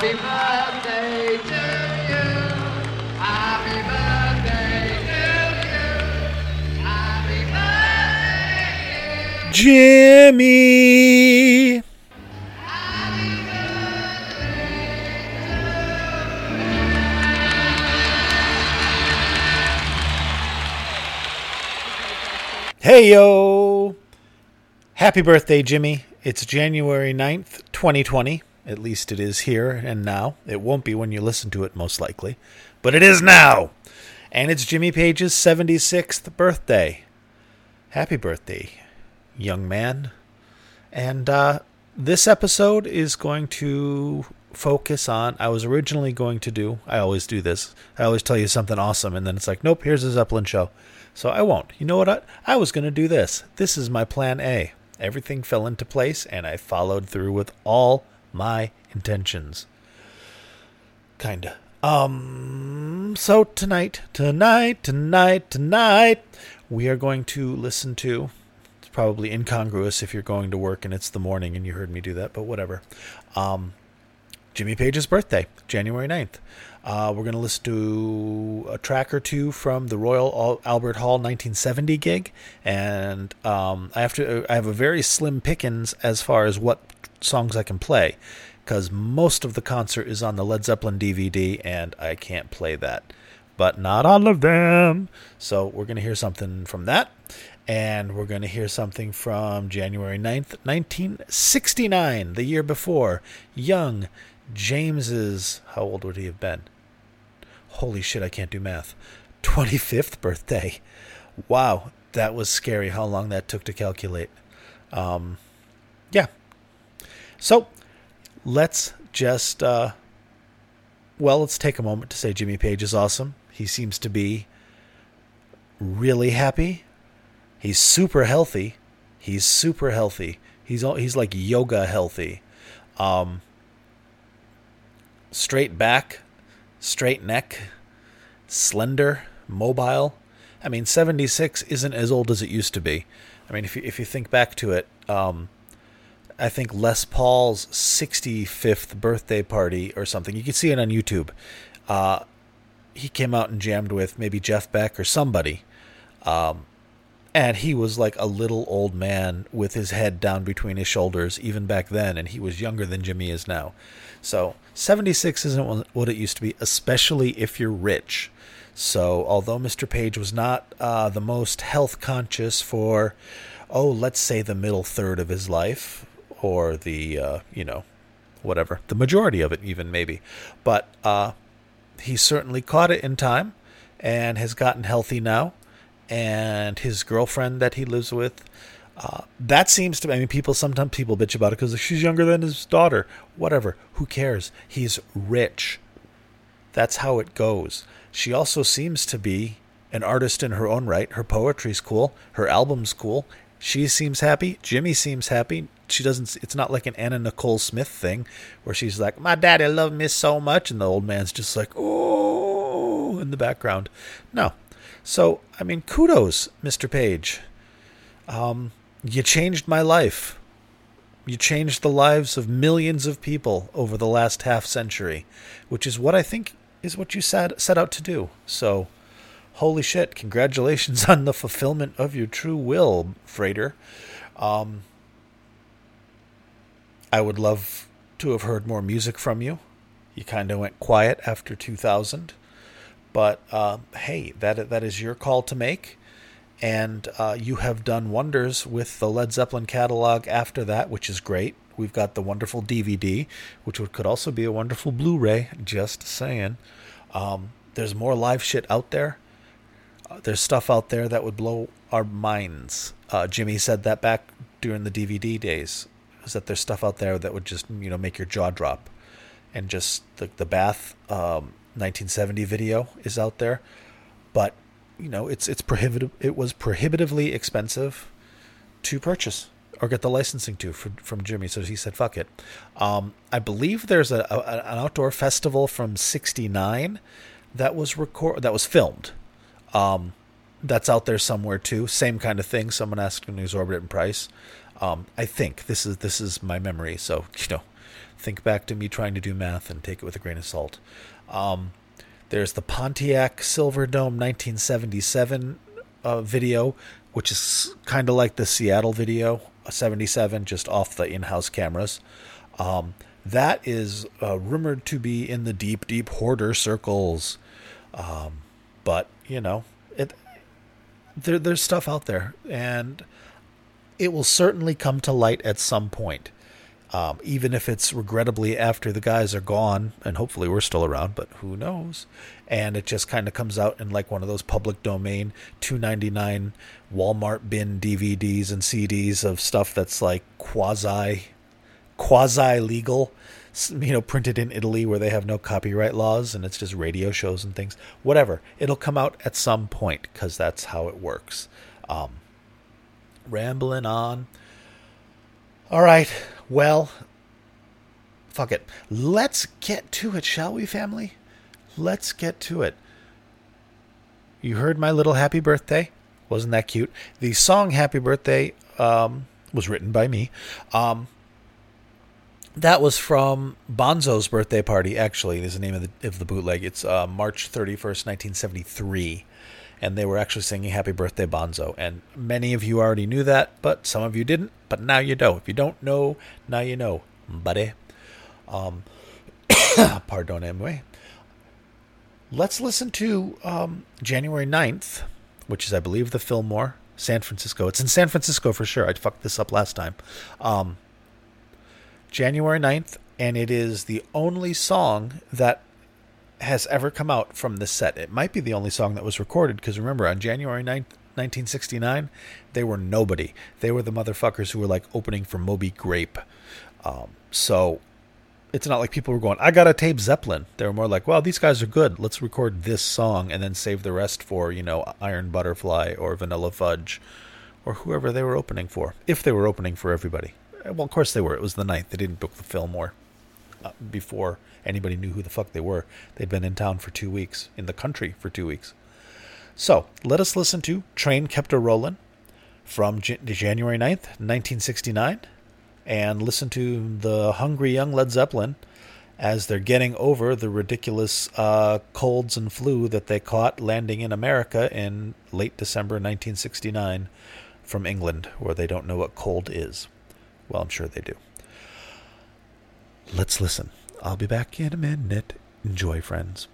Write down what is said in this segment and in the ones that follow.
Happy birthday to you. Happy birthday to you. Happy birthday. Jimmy. Hey yo! Happy birthday, Jimmy. It's January 9th, 2020. At least it is here and now. It won't be when you listen to it, most likely. But it is now! And it's Jimmy Page's 76th birthday. Happy birthday, young man. And uh, this episode is going to focus on. I was originally going to do. I always do this. I always tell you something awesome, and then it's like, nope, here's a Zeppelin show. So I won't. You know what? I, I was going to do this. This is my plan A. Everything fell into place, and I followed through with all my intentions. Kinda. Um. So tonight, tonight, tonight, tonight, we are going to listen to. It's probably incongruous if you're going to work and it's the morning and you heard me do that, but whatever. Um, Jimmy Page's birthday, January 9th. Uh, we're going to listen to a track or two from the Royal Albert Hall 1970 gig, and um, I have to. I have a very slim pickings as far as what songs I can play, because most of the concert is on the Led Zeppelin DVD, and I can't play that. But not all of them. So we're going to hear something from that, and we're going to hear something from January 9th, 1969, the year before. Young James's how old would he have been? Holy shit, I can't do math. 25th birthday. Wow, that was scary how long that took to calculate. Um, yeah. So let's just, uh, well, let's take a moment to say Jimmy Page is awesome. He seems to be really happy. He's super healthy. He's super healthy. He's all, he's like yoga healthy. Um, straight back, straight neck, slender, mobile. I mean, 76 isn't as old as it used to be. I mean, if you, if you think back to it, um, I think Les Paul's 65th birthday party or something, you can see it on YouTube. Uh, he came out and jammed with maybe Jeff Beck or somebody. Um, and he was like a little old man with his head down between his shoulders, even back then, and he was younger than Jimmy is now. So 76 isn't what it used to be, especially if you're rich. So although Mr. Page was not uh, the most health conscious for, oh, let's say the middle third of his life, or the, uh, you know, whatever, the majority of it, even maybe, but uh, he certainly caught it in time and has gotten healthy now and his girlfriend that he lives with. Uh, that seems to I mean, people sometimes people bitch about it because she's younger than his daughter. Whatever. Who cares? He's rich. That's how it goes. She also seems to be an artist in her own right. Her poetry's cool. Her album's cool. She seems happy. Jimmy seems happy. She doesn't, it's not like an Anna Nicole Smith thing where she's like, my daddy loved me so much. And the old man's just like, oh, in the background. No, so, I mean, kudos, Mr. Page. Um, you changed my life. You changed the lives of millions of people over the last half century, which is what I think is what you set, set out to do. So, holy shit, congratulations on the fulfillment of your true will, Freighter. Um, I would love to have heard more music from you. You kind of went quiet after 2000. But uh, hey, that that is your call to make, and uh, you have done wonders with the Led Zeppelin catalog after that, which is great. We've got the wonderful DVD, which could also be a wonderful Blu-ray. Just saying. Um, there's more live shit out there. Uh, there's stuff out there that would blow our minds. Uh, Jimmy said that back during the DVD days. Is that there's stuff out there that would just you know make your jaw drop, and just the the bath. Um, 1970 video is out there, but you know it's it's prohibitive. It was prohibitively expensive to purchase or get the licensing to from, from Jimmy. So he said, "Fuck it." Um, I believe there's a, a, an outdoor festival from '69 that was record that was filmed. Um, that's out there somewhere too. Same kind of thing. Someone asked an exorbitant price. Um, I think this is this is my memory. So you know, think back to me trying to do math and take it with a grain of salt. Um, there's the Pontiac Silverdome 1977 uh, video, which is kind of like the Seattle video, 77, just off the in house cameras. Um, that is uh, rumored to be in the deep, deep hoarder circles. Um, but, you know, it there, there's stuff out there, and it will certainly come to light at some point. Um, even if it's regrettably after the guys are gone, and hopefully we're still around, but who knows? And it just kind of comes out in like one of those public domain, two ninety nine Walmart bin DVDs and CDs of stuff that's like quasi, quasi legal, you know, printed in Italy where they have no copyright laws and it's just radio shows and things. Whatever, it'll come out at some point because that's how it works. Um, rambling on. All right, well, fuck it. Let's get to it, shall we, family? Let's get to it. You heard my little happy birthday? Wasn't that cute? The song Happy Birthday um, was written by me. Um, that was from Bonzo's birthday party, actually, is the name of the, of the bootleg. It's uh, March 31st, 1973 and they were actually singing Happy Birthday Bonzo. And many of you already knew that, but some of you didn't. But now you know. If you don't know, now you know, buddy. Um, pardon me. Let's listen to um, January 9th, which is, I believe, the Fillmore, San Francisco. It's in San Francisco for sure. I fucked this up last time. Um, January 9th, and it is the only song that has ever come out from this set. It might be the only song that was recorded because remember, on January 9th, 1969, they were nobody. They were the motherfuckers who were like opening for Moby Grape. Um, so it's not like people were going, I got to tape Zeppelin. They were more like, well, these guys are good. Let's record this song and then save the rest for, you know, Iron Butterfly or Vanilla Fudge or whoever they were opening for. If they were opening for everybody. Well, of course they were. It was the ninth. They didn't book the Fillmore uh, before anybody knew who the fuck they were. They'd been in town for two weeks, in the country for two weeks. So let us listen to Train Kept a Rollin' from J- January 9th, 1969, and listen to the hungry young Led Zeppelin as they're getting over the ridiculous uh, colds and flu that they caught landing in America in late December 1969 from England, where they don't know what cold is. Well, I'm sure they do. Let's listen. I'll be back in a minute. Enjoy, friends.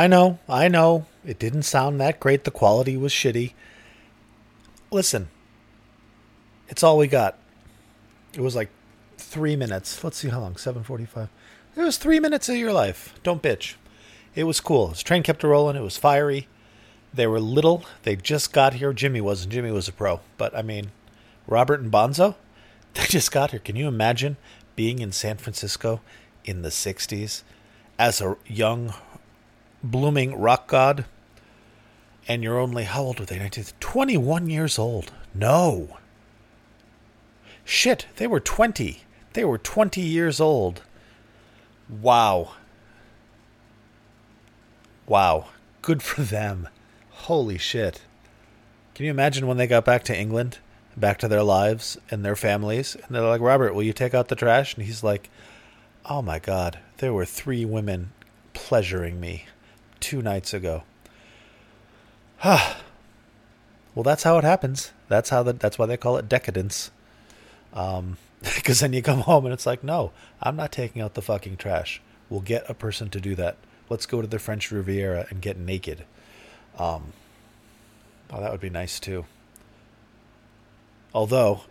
I know, I know. It didn't sound that great. The quality was shitty. Listen, it's all we got. It was like three minutes. Let's see how long. Seven forty-five. It was three minutes of your life. Don't bitch. It was cool. His train kept rolling. It was fiery. They were little. They just got here. Jimmy wasn't. Jimmy was a pro. But I mean, Robert and Bonzo, they just got here. Can you imagine being in San Francisco in the '60s as a young, blooming rock god? And you're only how old were they? 19, 21 years old. No. Shit, they were 20. They were 20 years old. Wow. Wow. Good for them. Holy shit. Can you imagine when they got back to England, back to their lives and their families? And they're like, Robert, will you take out the trash? And he's like, Oh my God, there were three women pleasuring me two nights ago. well, that's how it happens. That's how the, that's why they call it decadence. Um, because then you come home and it's like, no, I'm not taking out the fucking trash. We'll get a person to do that. Let's go to the French Riviera and get naked. Um, oh, that would be nice too. Although,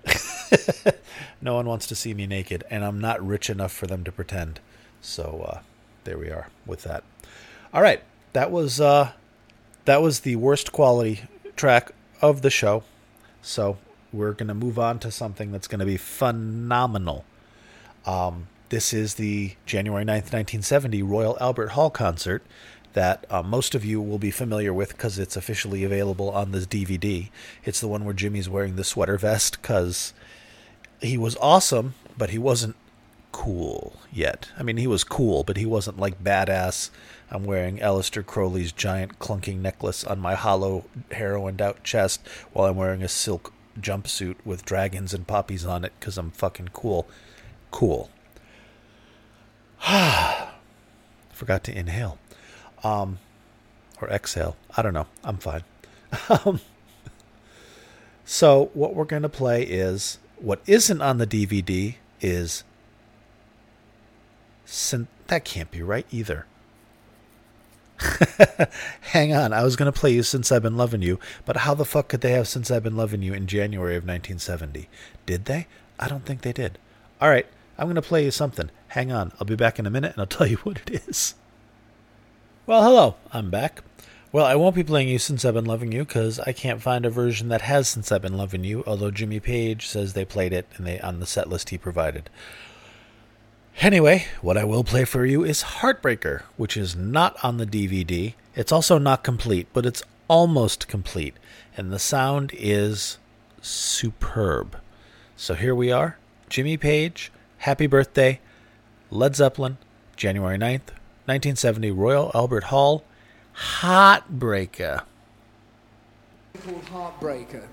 no one wants to see me naked, and I'm not rich enough for them to pretend. So uh, there we are with that. All right, that was uh, that was the worst quality track of the show. So we're to move on to something that's to be phenomenal. Um, this is the January 9th, 1970 Royal Albert Hall concert that uh, most of you will be familiar with because it's officially available on the DVD. It's the one where Jimmy's wearing the sweater vest because he was awesome, but he wasn't cool yet. I mean, he was cool, but he wasn't like badass. I'm wearing Aleister Crowley's giant clunking necklace on my hollow, heroined out chest while I'm wearing a silk jumpsuit with dragons and poppies on it because I'm fucking cool. Cool. Forgot to inhale. Um, or exhale. I don't know. I'm fine. um, so, what we're going to play is what isn't on the DVD is. that can't be right either. Hang on, I was going to play you Since I've Been Loving You, but how the fuck could they have Since I've Been Loving You in January of 1970? Did they? I don't think they did. All right, I'm going to play you something. Hang on, I'll be back in a minute and I'll tell you what it is. Well, hello, I'm back. Well, I won't be playing you Since I've Been Loving You because I can't find a version that has Since I've Been Loving You, although Jimmy Page says they played it and they on the set list he provided. Anyway, what I will play for you is Heartbreaker, which is not on the DVD. It's also not complete, but it's almost complete, and the sound is superb. So here we are Jimmy Page, Happy Birthday, Led Zeppelin, January 9th, 1970, Royal Albert Hall, Heartbreaker. Called Heartbreaker.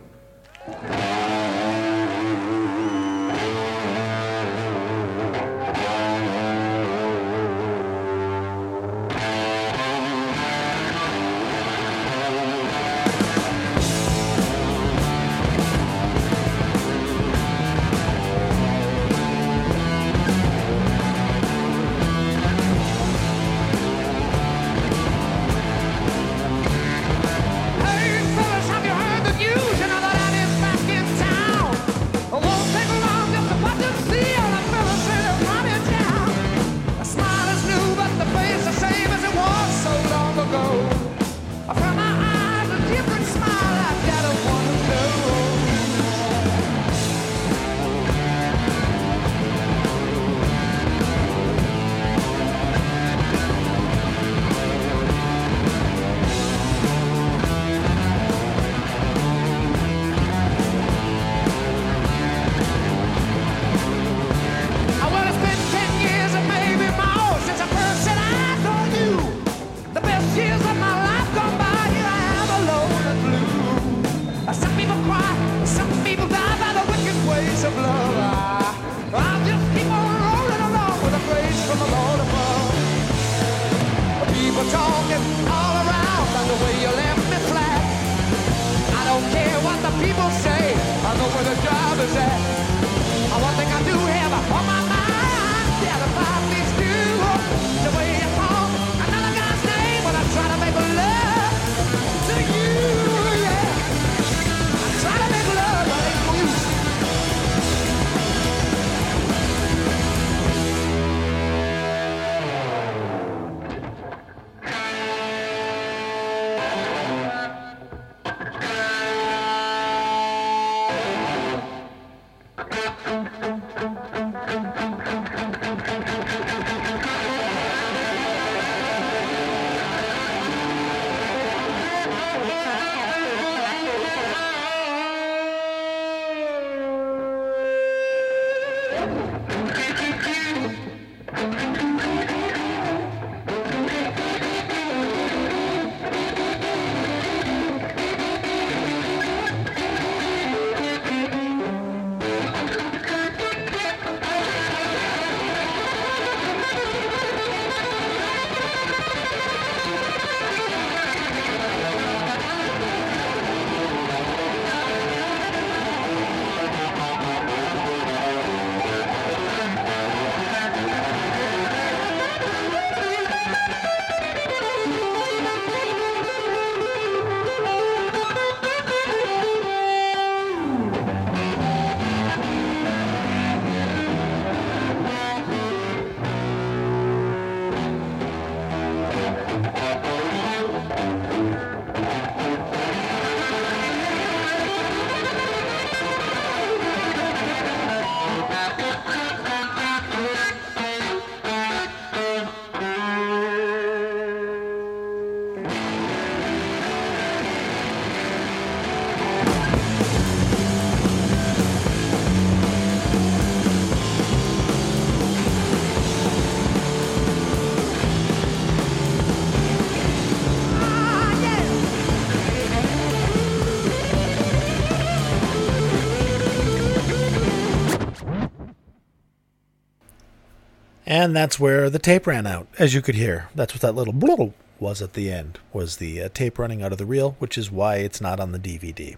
And that's where the tape ran out, as you could hear. That's what that little blue was at the end, was the uh, tape running out of the reel, which is why it's not on the DVD.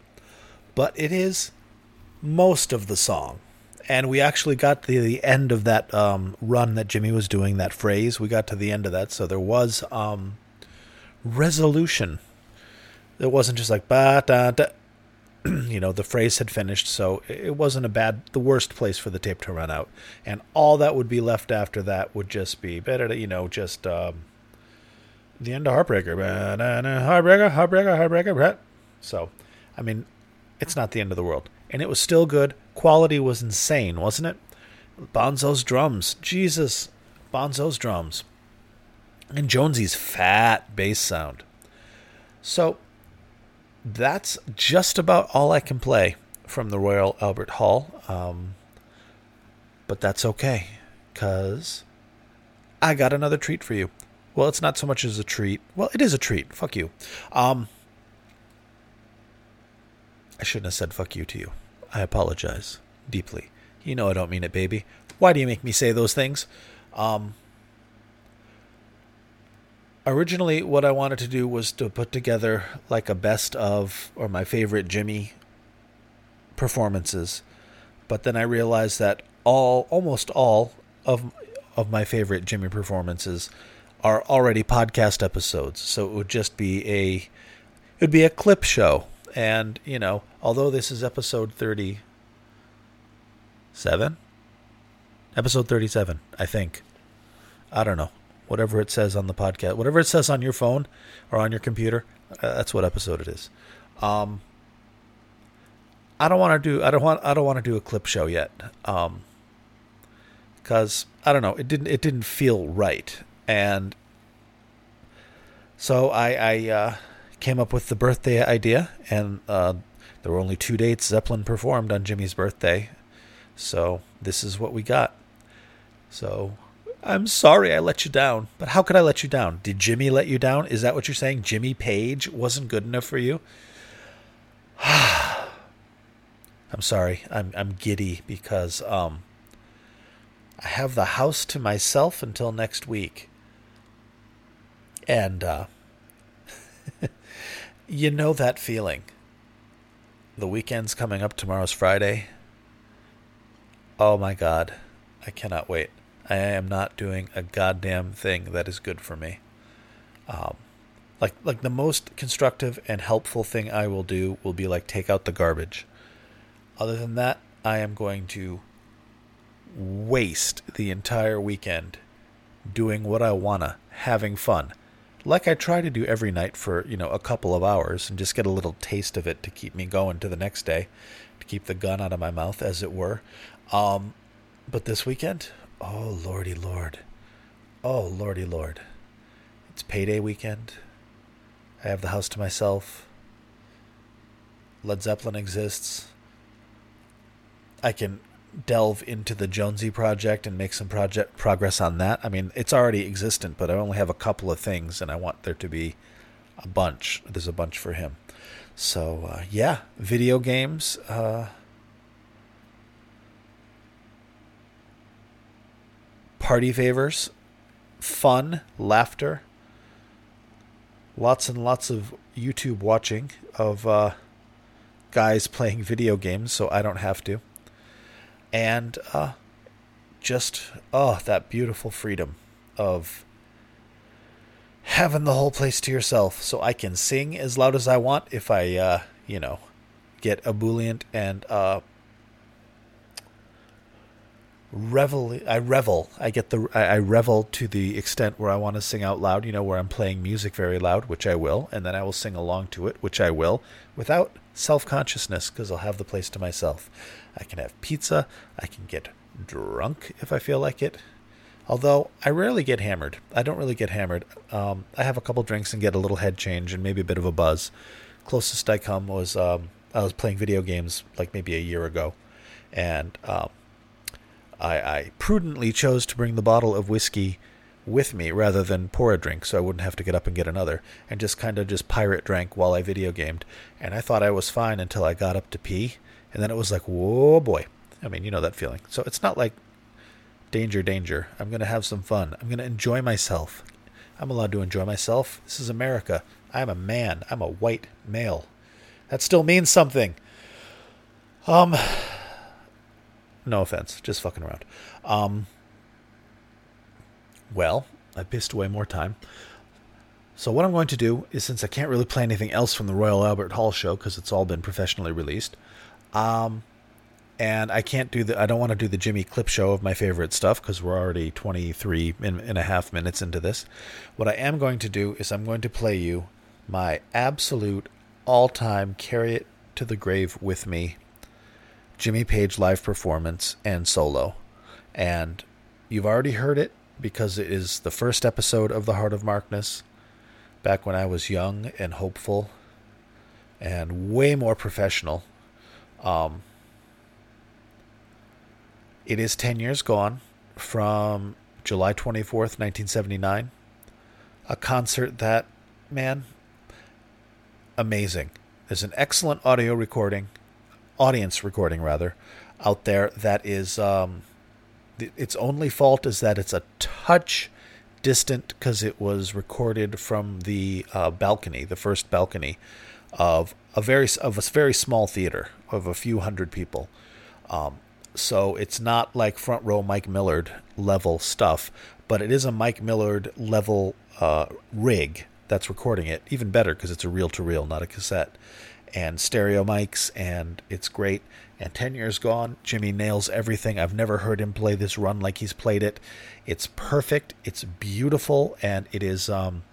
But it is most of the song. And we actually got to the end of that um, run that Jimmy was doing, that phrase. We got to the end of that. So there was um, resolution. It wasn't just like, ba da da. you know, the phrase had finished. So it wasn't a bad, the worst place for the tape to run out. And all that would be left after that would just be better, you know, just um, the end of Heartbreaker. Heartbreaker, Heartbreaker, Heartbreaker. So, I mean, it's not the end of the world. And it was still good. Quality was insane, wasn't it? Bonzo's drums. Jesus. Bonzo's drums. And Jonesy's fat bass sound. So that's just about all I can play from the Royal Albert Hall. Um, but that's okay, because I got another treat for you. Well, it's not so much as a treat. Well, it is a treat. Fuck you. Um, I shouldn't have said fuck you to you. I apologize deeply. You know I don't mean it, baby. Why do you make me say those things? Um, originally, what I wanted to do was to put together like a best of or my favorite Jimmy performances, but then I realized that all, almost all of of my favorite Jimmy performances are already podcast episodes, so it would just be a it would be a clip show and, you know, although this is episode 37, episode 37, I think. I don't know. Whatever it says on the podcast, whatever it says on your phone or on your computer, uh, that's what episode it is. Um, I don't want to do I don't want I don't want to do a clip show yet. Um, cuz I don't know, it didn't it didn't feel right. And so I I uh came up with the birthday idea, and uh, there were only two dates Zeppelin performed on Jimmy's birthday. So this is what we got. So I'm sorry I let you down, but how could I let you down? Did Jimmy let you down? Is that what you're saying? Jimmy Page wasn't good enough for you? I'm sorry. I'm I'm giddy because um I have the house to myself until next week. And uh you know that feeling. The weekend's coming up. Tomorrow's Friday. Oh my God. I cannot wait. I am not doing a goddamn thing that is good for me. Um, like like the most constructive and helpful thing I will do will be like take out the garbage. Other than that, I am going to waste the entire weekend doing what I wanna, having fun like I try to do every night for, you know, a couple of hours and just get a little taste of it to keep me going to the next day, to keep the gun out of my mouth, as it were. Um, but this weekend, oh, lordy lord. Oh, lordy lord. It's payday weekend. I have the house to myself. Led Zeppelin exists. I can delve into the Jonesy project and make some project progress on that. I mean, it's already existent, but I only have a couple of things, and I want there to be a bunch. There's a bunch for him. So uh, yeah, video games. Uh, party favors, fun, laughter, lots and lots of YouTube watching of uh, guys playing video games, so I don't have to. And uh, just oh that beautiful freedom of having the whole place to yourself so i can sing as loud as i want if i uh, you know get ebullient and uh, revel i revel i get the I, I revel to the extent where i want to sing out loud you know where i'm playing music very loud which i will and then i will sing along to it which i will without self-consciousness because i'll have the place to myself I can have pizza. I can get drunk if I feel like it. Although I rarely get hammered. I don't really get hammered. Um, I have a couple drinks and get a little head change and maybe a bit of a buzz. Closest I come was um, I was playing video games like maybe a year ago, and um, I, I prudently chose to bring the bottle of whiskey with me rather than pour a drink so I wouldn't have to get up and get another and just kind of just pirate drank while I video gamed. And I thought I was fine until I got up to pee and then it was like, whoa, boy. I mean, you know that feeling. So it's not like Danger, danger. I'm going to have some fun. I'm going to enjoy myself. I'm allowed to enjoy myself. This is America. I'm a man. I'm a white male. That still means something. Um, no offense, just fucking around. Um, well, I pissed away more time. So what I'm going to do is, since I can't really play anything else from the Royal Albert Hall show because it's all been professionally released, um, and I can't do the, I don't want to do the Jimmy Clip show of my favorite stuff because we're already 23 and, and a half minutes into this. What I am going to do is I'm going to play you my absolute all-time carry it to the grave with me Jimmy Page live performance and solo. And you've already heard it because it is the first episode of The Heart of Markness back when I was young and hopeful and way more professional. Um, it is 10 years gone from July 24th, 1979. A concert that, man, amazing. There's an excellent audio recording, audience recording rather, out there that is. Um, its only fault is that it's a touch distant because it was recorded from the uh, balcony, the first balcony of a very of a very small theater of a few hundred people. Um, so it's not like front row Mike Millard level stuff, but it is a Mike Millard level uh, rig that's recording it. Even better because it's a reel to reel, not a cassette, and stereo mics, and it's great. And 10 years gone, Jimmy nails everything. I've never heard him play this run like he's played it. It's perfect, it's beautiful, and it is, um,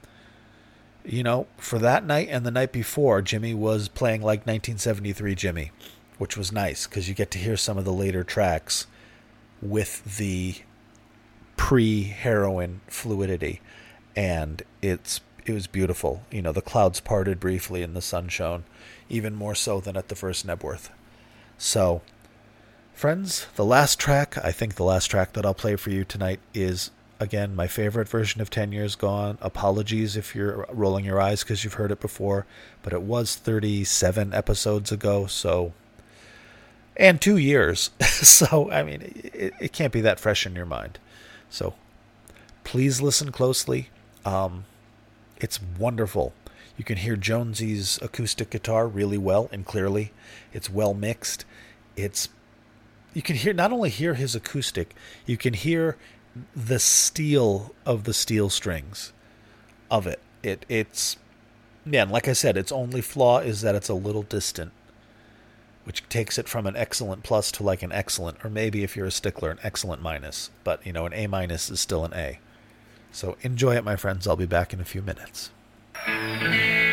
you know, for that night and the night before, Jimmy was playing like 1973 Jimmy, which was nice because you get to hear some of the later tracks with the pre heroin fluidity. And it's it was beautiful. You know, the clouds parted briefly and the sun shone, even more so than at the first Knebworth. So, friends, the last track, I think the last track that I'll play for you tonight is, again, my favorite version of 10 Years Gone. Apologies if you're rolling your eyes because you've heard it before, but it was 37 episodes ago, so. And two years. so, I mean, it, it can't be that fresh in your mind. So, please listen closely. Um, it's wonderful. You can hear Jonesy's acoustic guitar really well and clearly. It's well mixed. It's you can hear not only hear his acoustic, you can hear the steel of the steel strings of it. It it's yeah, like I said, its only flaw is that it's a little distant, which takes it from an excellent plus to like an excellent, or maybe if you're a stickler, an excellent minus. But you know, an A minus is still an A. So enjoy it, my friends. I'll be back in a few minutes. Thank you.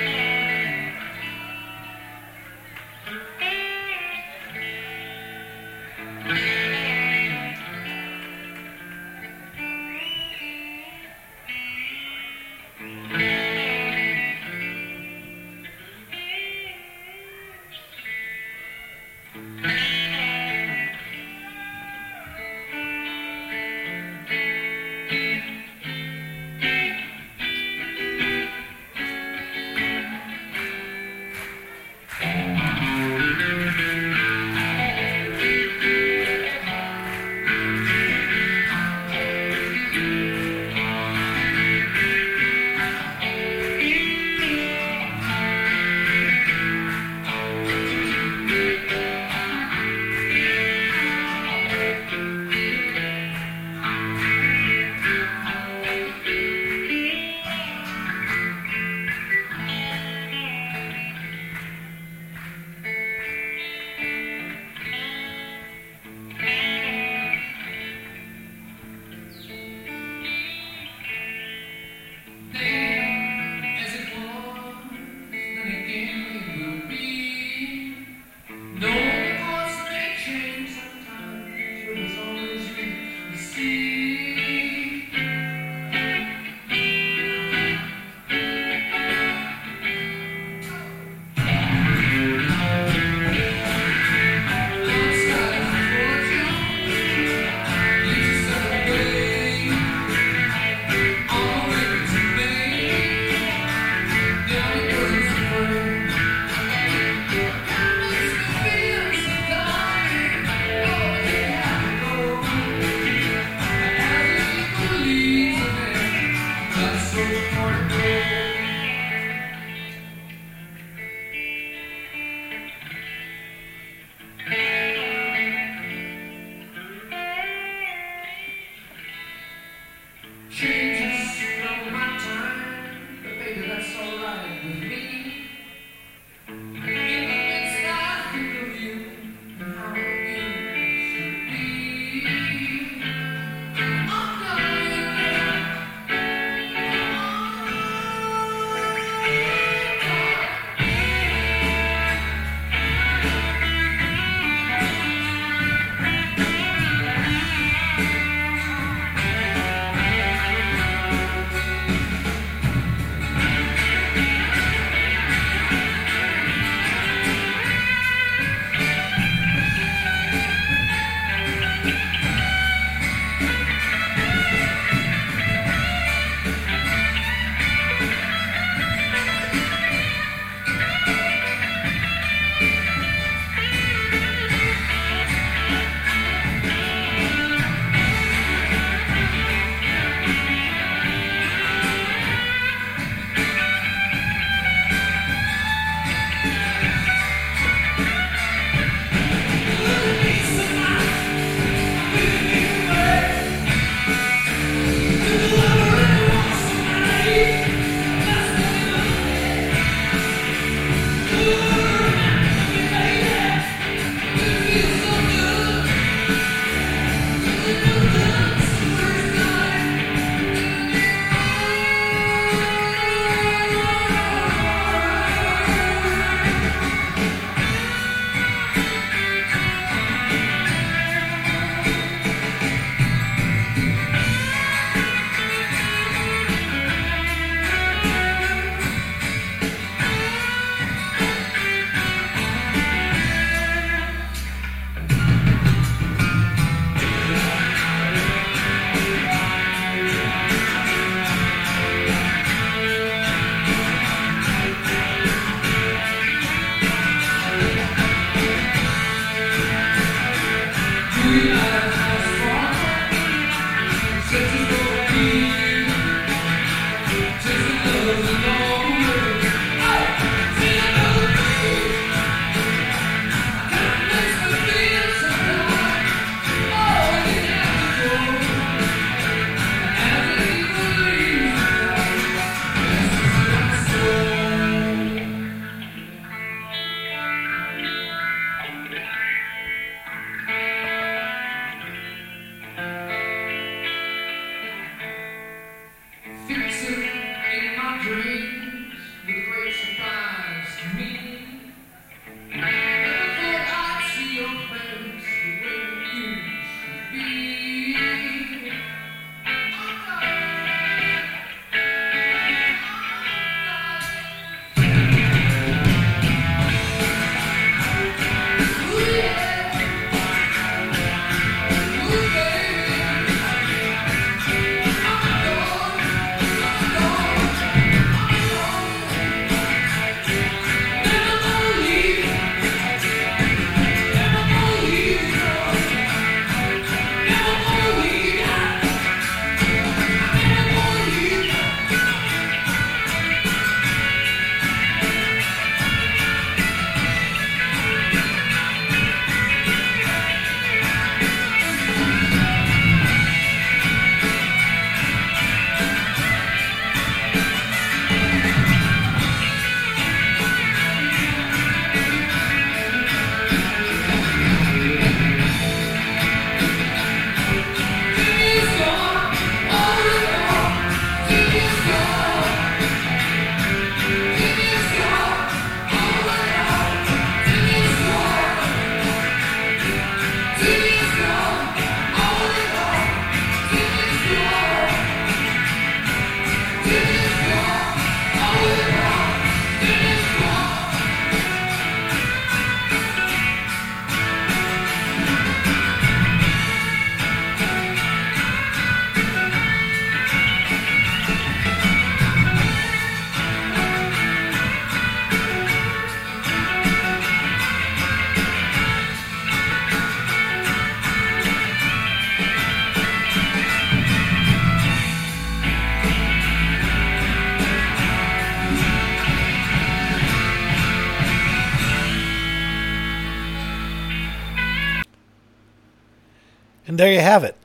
And there you have it.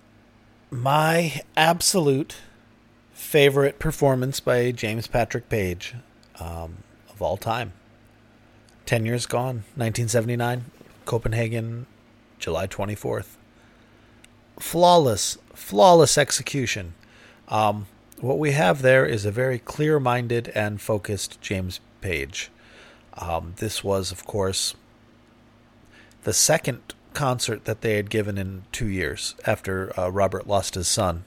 My absolute favorite performance by James Patrick Page um, of all time. 10 years gone, 1979, Copenhagen, July 24th. Flawless, flawless execution. Um, what we have there is a very clear minded and focused James Page. Um, this was, of course, the second concert that they had given in two years after uh, Robert lost his son.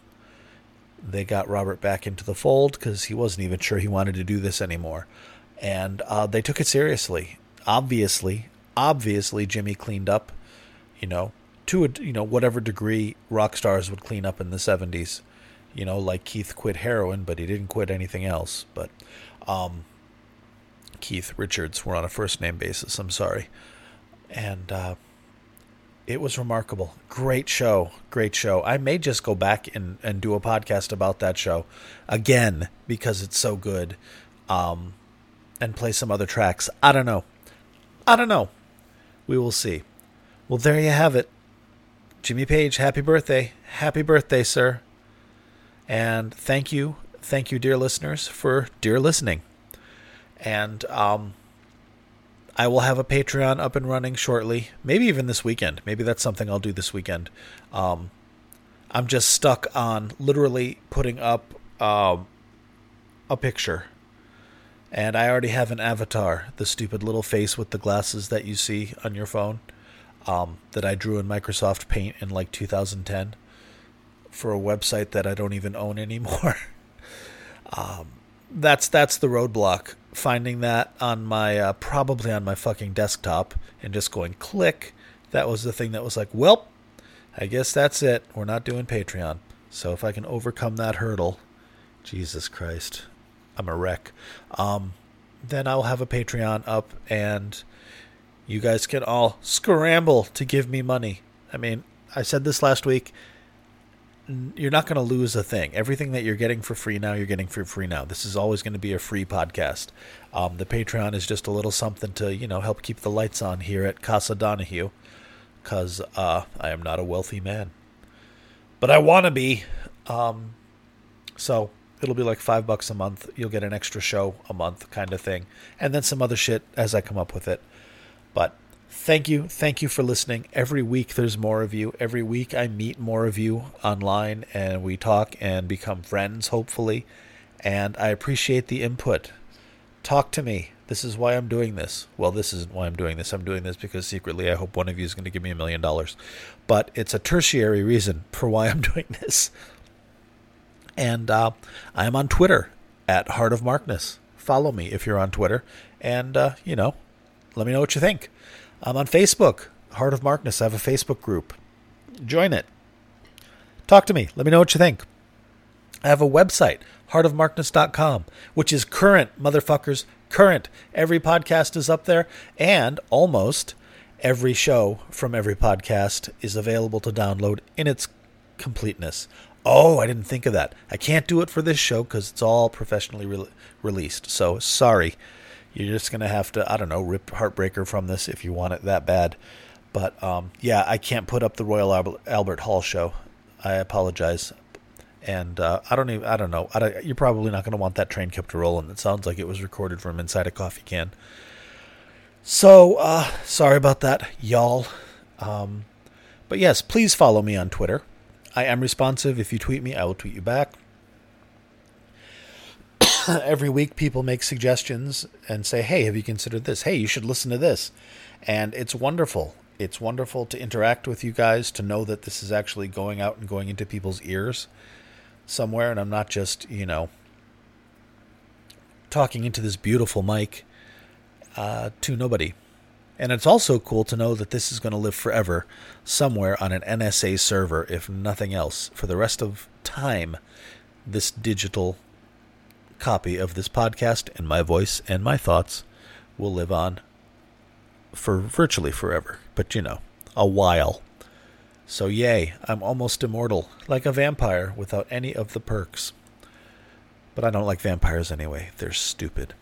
They got Robert back into the fold because he wasn't even sure he wanted to do this anymore. And uh, they took it seriously. Obviously, obviously, Jimmy cleaned up, you know, to a, you know whatever degree rock stars would clean up in the 70s. You know, like Keith quit heroin, but he didn't quit anything else. But um, Keith Richards, we're on a first name basis. I'm sorry. And uh, it was remarkable. Great show. Great show. I may just go back and, and do a podcast about that show again because it's so good um, and play some other tracks. I don't know. I don't know. We will see. Well, there you have it. Jimmy Page, happy birthday. Happy birthday, sir. And thank you. Thank you, dear listeners, for dear listening. And um, I will have a Patreon up and running shortly, maybe even this weekend. Maybe that's something I'll do this weekend. Um, I'm just stuck on literally putting up um, a picture. And I already have an avatar, the stupid little face with the glasses that you see on your phone, um, that I drew in Microsoft Paint in like 2010 for a website that I don't even own anymore. um, that's that's the roadblock finding that on my uh, probably on my fucking desktop and just going click. That was the thing that was like, well, I guess that's it. We're not doing Patreon. So if I can overcome that hurdle, Jesus Christ, I'm a wreck. Um, then I'll have a Patreon up and you guys can all scramble to give me money. I mean, I said this last week you're not going to lose a thing. Everything that you're getting for free now, you're getting for free now. This is always going to be a free podcast. Um, the Patreon is just a little something to you know help keep the lights on here at Casa Donahue, because uh, I am not a wealthy man, but I want to be. Um, so it'll be like five bucks a month. You'll get an extra show a month, kind of thing, and then some other shit as I come up with it. But thank you. Thank you for listening. Every week there's more of you. Every week I meet more of you online and we talk and become friends, hopefully. And I appreciate the input. Talk to me. This is why I'm doing this. Well, this isn't why I'm doing this. I'm doing this because secretly I hope one of you is going to give me a million dollars. But it's a tertiary reason for why I'm doing this. And uh, I am on Twitter at Heart of Markness. Follow me if you're on Twitter. And, uh, you know, let me know what you think. I'm on Facebook, Heart of Markness. I have a Facebook group. Join it. Talk to me. Let me know what you think. I have a website, heartofmarkness.com, which is current, motherfuckers. Current. Every podcast is up there, and almost every show from every podcast is available to download in its completeness. Oh, I didn't think of that. I can't do it for this show because it's all professionally re- released. So sorry. You're just gonna have to, I don't know, rip Heartbreaker from this if you want it that bad. But um, yeah, I can't put up the Royal Albert Hall show. I apologize, and uh, I don't even, I don't know. I don't, you're probably not gonna want that train kept rolling. It sounds like it was recorded from inside a coffee can. So uh, sorry about that, y'all. Um, but yes, please follow me on Twitter. I am responsive. If you tweet me, I will tweet you back. every week people make suggestions and say, "Hey, have you considered this? Hey, you should listen to this." And it's wonderful. It's wonderful to interact with you guys to know that this is actually going out and going into people's ears somewhere and I'm not just, you know, talking into this beautiful mic uh, to nobody. And it's also cool to know that this is going to live forever somewhere on an NSA server, if nothing else, for the rest of time. This digital copy of this podcast and my voice and my thoughts will live on for virtually forever, but you know, a while. So, yay, I'm almost immortal, like a vampire without any of the perks. But I don't like vampires anyway, they're stupid.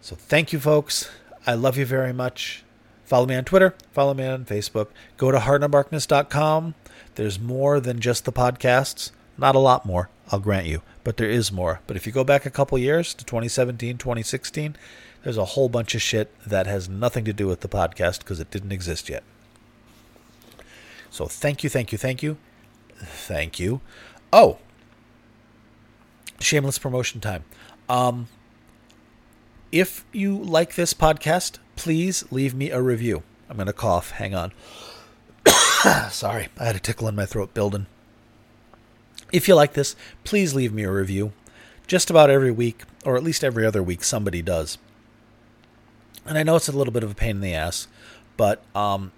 So, thank you, folks. I love you very much. Follow me on Twitter. Follow me on Facebook. Go to heartofmarkness.com. There's more than just the podcasts. Not a lot more, I'll grant you, but there is more. But if you go back a couple years to 2017, 2016, there's a whole bunch of shit that has nothing to do with the podcast because it didn't exist yet. So thank you, thank you, thank you, thank you. Oh, shameless promotion time. Um, if you like this podcast, please leave me a review. I'm going to cough. Hang on. Sorry, I had a tickle in my throat building. If you like this, please leave me a review. Just about every week, or at least every other week, somebody does. And I know it's a little bit of a pain in the ass, but um,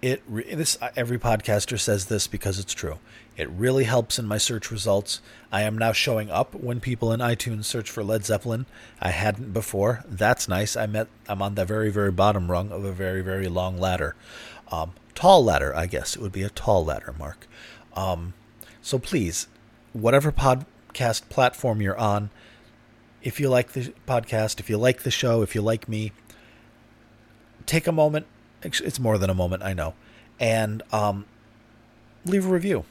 it this every podcaster says this because it's true. It really helps in my search results. I am now showing up when people in iTunes search for Led Zeppelin. I hadn't before. That's nice. I met I'm on the very very bottom rung of a very very long ladder. Um, tall ladder, I guess it would be a tall ladder, Mark. Um, so please, whatever podcast platform you're on, if you like the podcast, if you like the show, if you like me, take a moment. It's more than a moment, I know, and um, leave a review.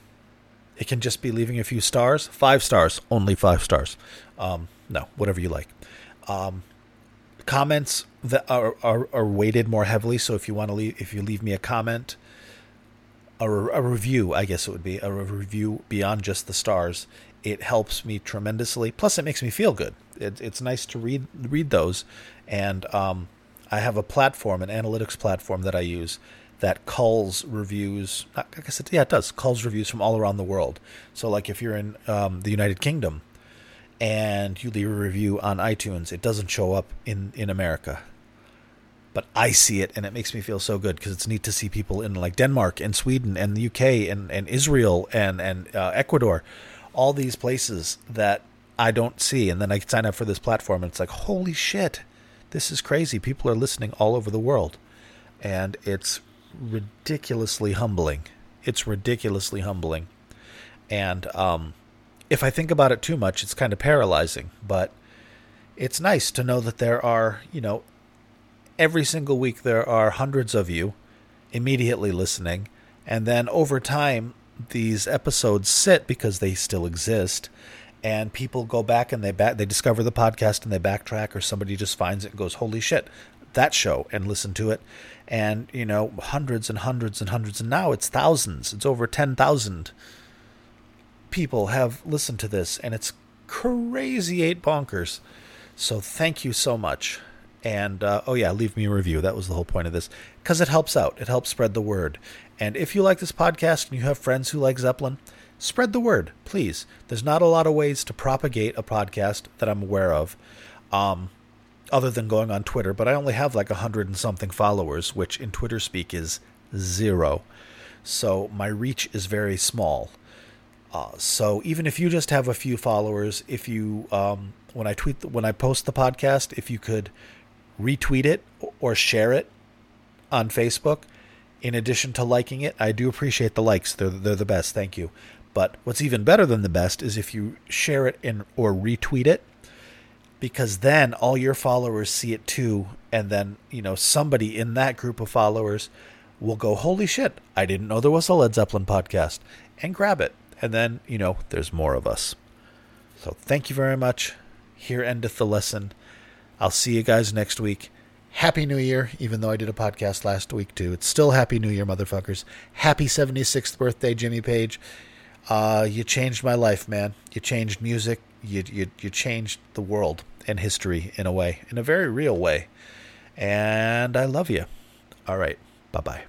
It can just be leaving a few stars, five stars, only five stars. Um, no, whatever you like. Um, comments that are, are, are weighted more heavily. So if you want to leave, if you leave me a comment, a, a review, I guess it would be a review beyond just the stars. It helps me tremendously. Plus, it makes me feel good. It, it's nice to read read those, and um, I have a platform, an analytics platform that I use that culls reviews. I guess it, yeah, it does culls reviews from all around the world. So, like if you're in um, the United Kingdom and you leave a review on iTunes, it doesn't show up in in America but I see it and it makes me feel so good because it's neat to see people in like Denmark and Sweden and the UK and, and Israel and, and uh, Ecuador, all these places that I don't see. And then I sign up for this platform and it's like, holy shit, this is crazy. People are listening all over the world. And it's ridiculously humbling. It's ridiculously humbling. And um, if I think about it too much, it's kind of paralyzing. But it's nice to know that there are, you know, every single week there are hundreds of you immediately listening, and then over time these episodes sit because they still exist, and people go back and they back they discover the podcast and they backtrack, or somebody just finds it and goes, "Holy shit!" that show and listen to it. And you know hundreds and hundreds and hundreds and now it's thousands. It's over 10,000 people have listened to this and it's crazy eight bonkers. So thank you so much and uh, oh, yeah, leave me a review. That was the whole point of this because it helps out. It helps spread the word. And if you like this podcast and you have friends who like Zeppelin, spread the word, please. There's not a lot of ways to propagate a podcast that I'm aware of. Um, other than going on Twitter, but I only have like a hundred and something followers, which in Twitter speak is zero. So my reach is very small. Uh, so even if you just have a few followers, if you um, when I tweet when I post the podcast, if you could retweet it or share it on Facebook. In addition to liking it, I do appreciate the likes. They're, they're the best. Thank you. But what's even better than the best is if you share it in, or retweet it, because then all your followers see it too. And then, you know, somebody in that group of followers will go, Holy shit, I didn't know there was a Led Zeppelin podcast, and grab it. And then, you know, there's more of us. So thank you very much. Here endeth the lesson. I'll see you guys next week. Happy New Year, even though I did a podcast last week too. It's still Happy New Year, motherfuckers. Happy 76th birthday, Jimmy Page. Uh, you changed my life, man. You changed music. You, you, you changed the world and history in a way, in a very real way. And I love you. All right. Bye bye.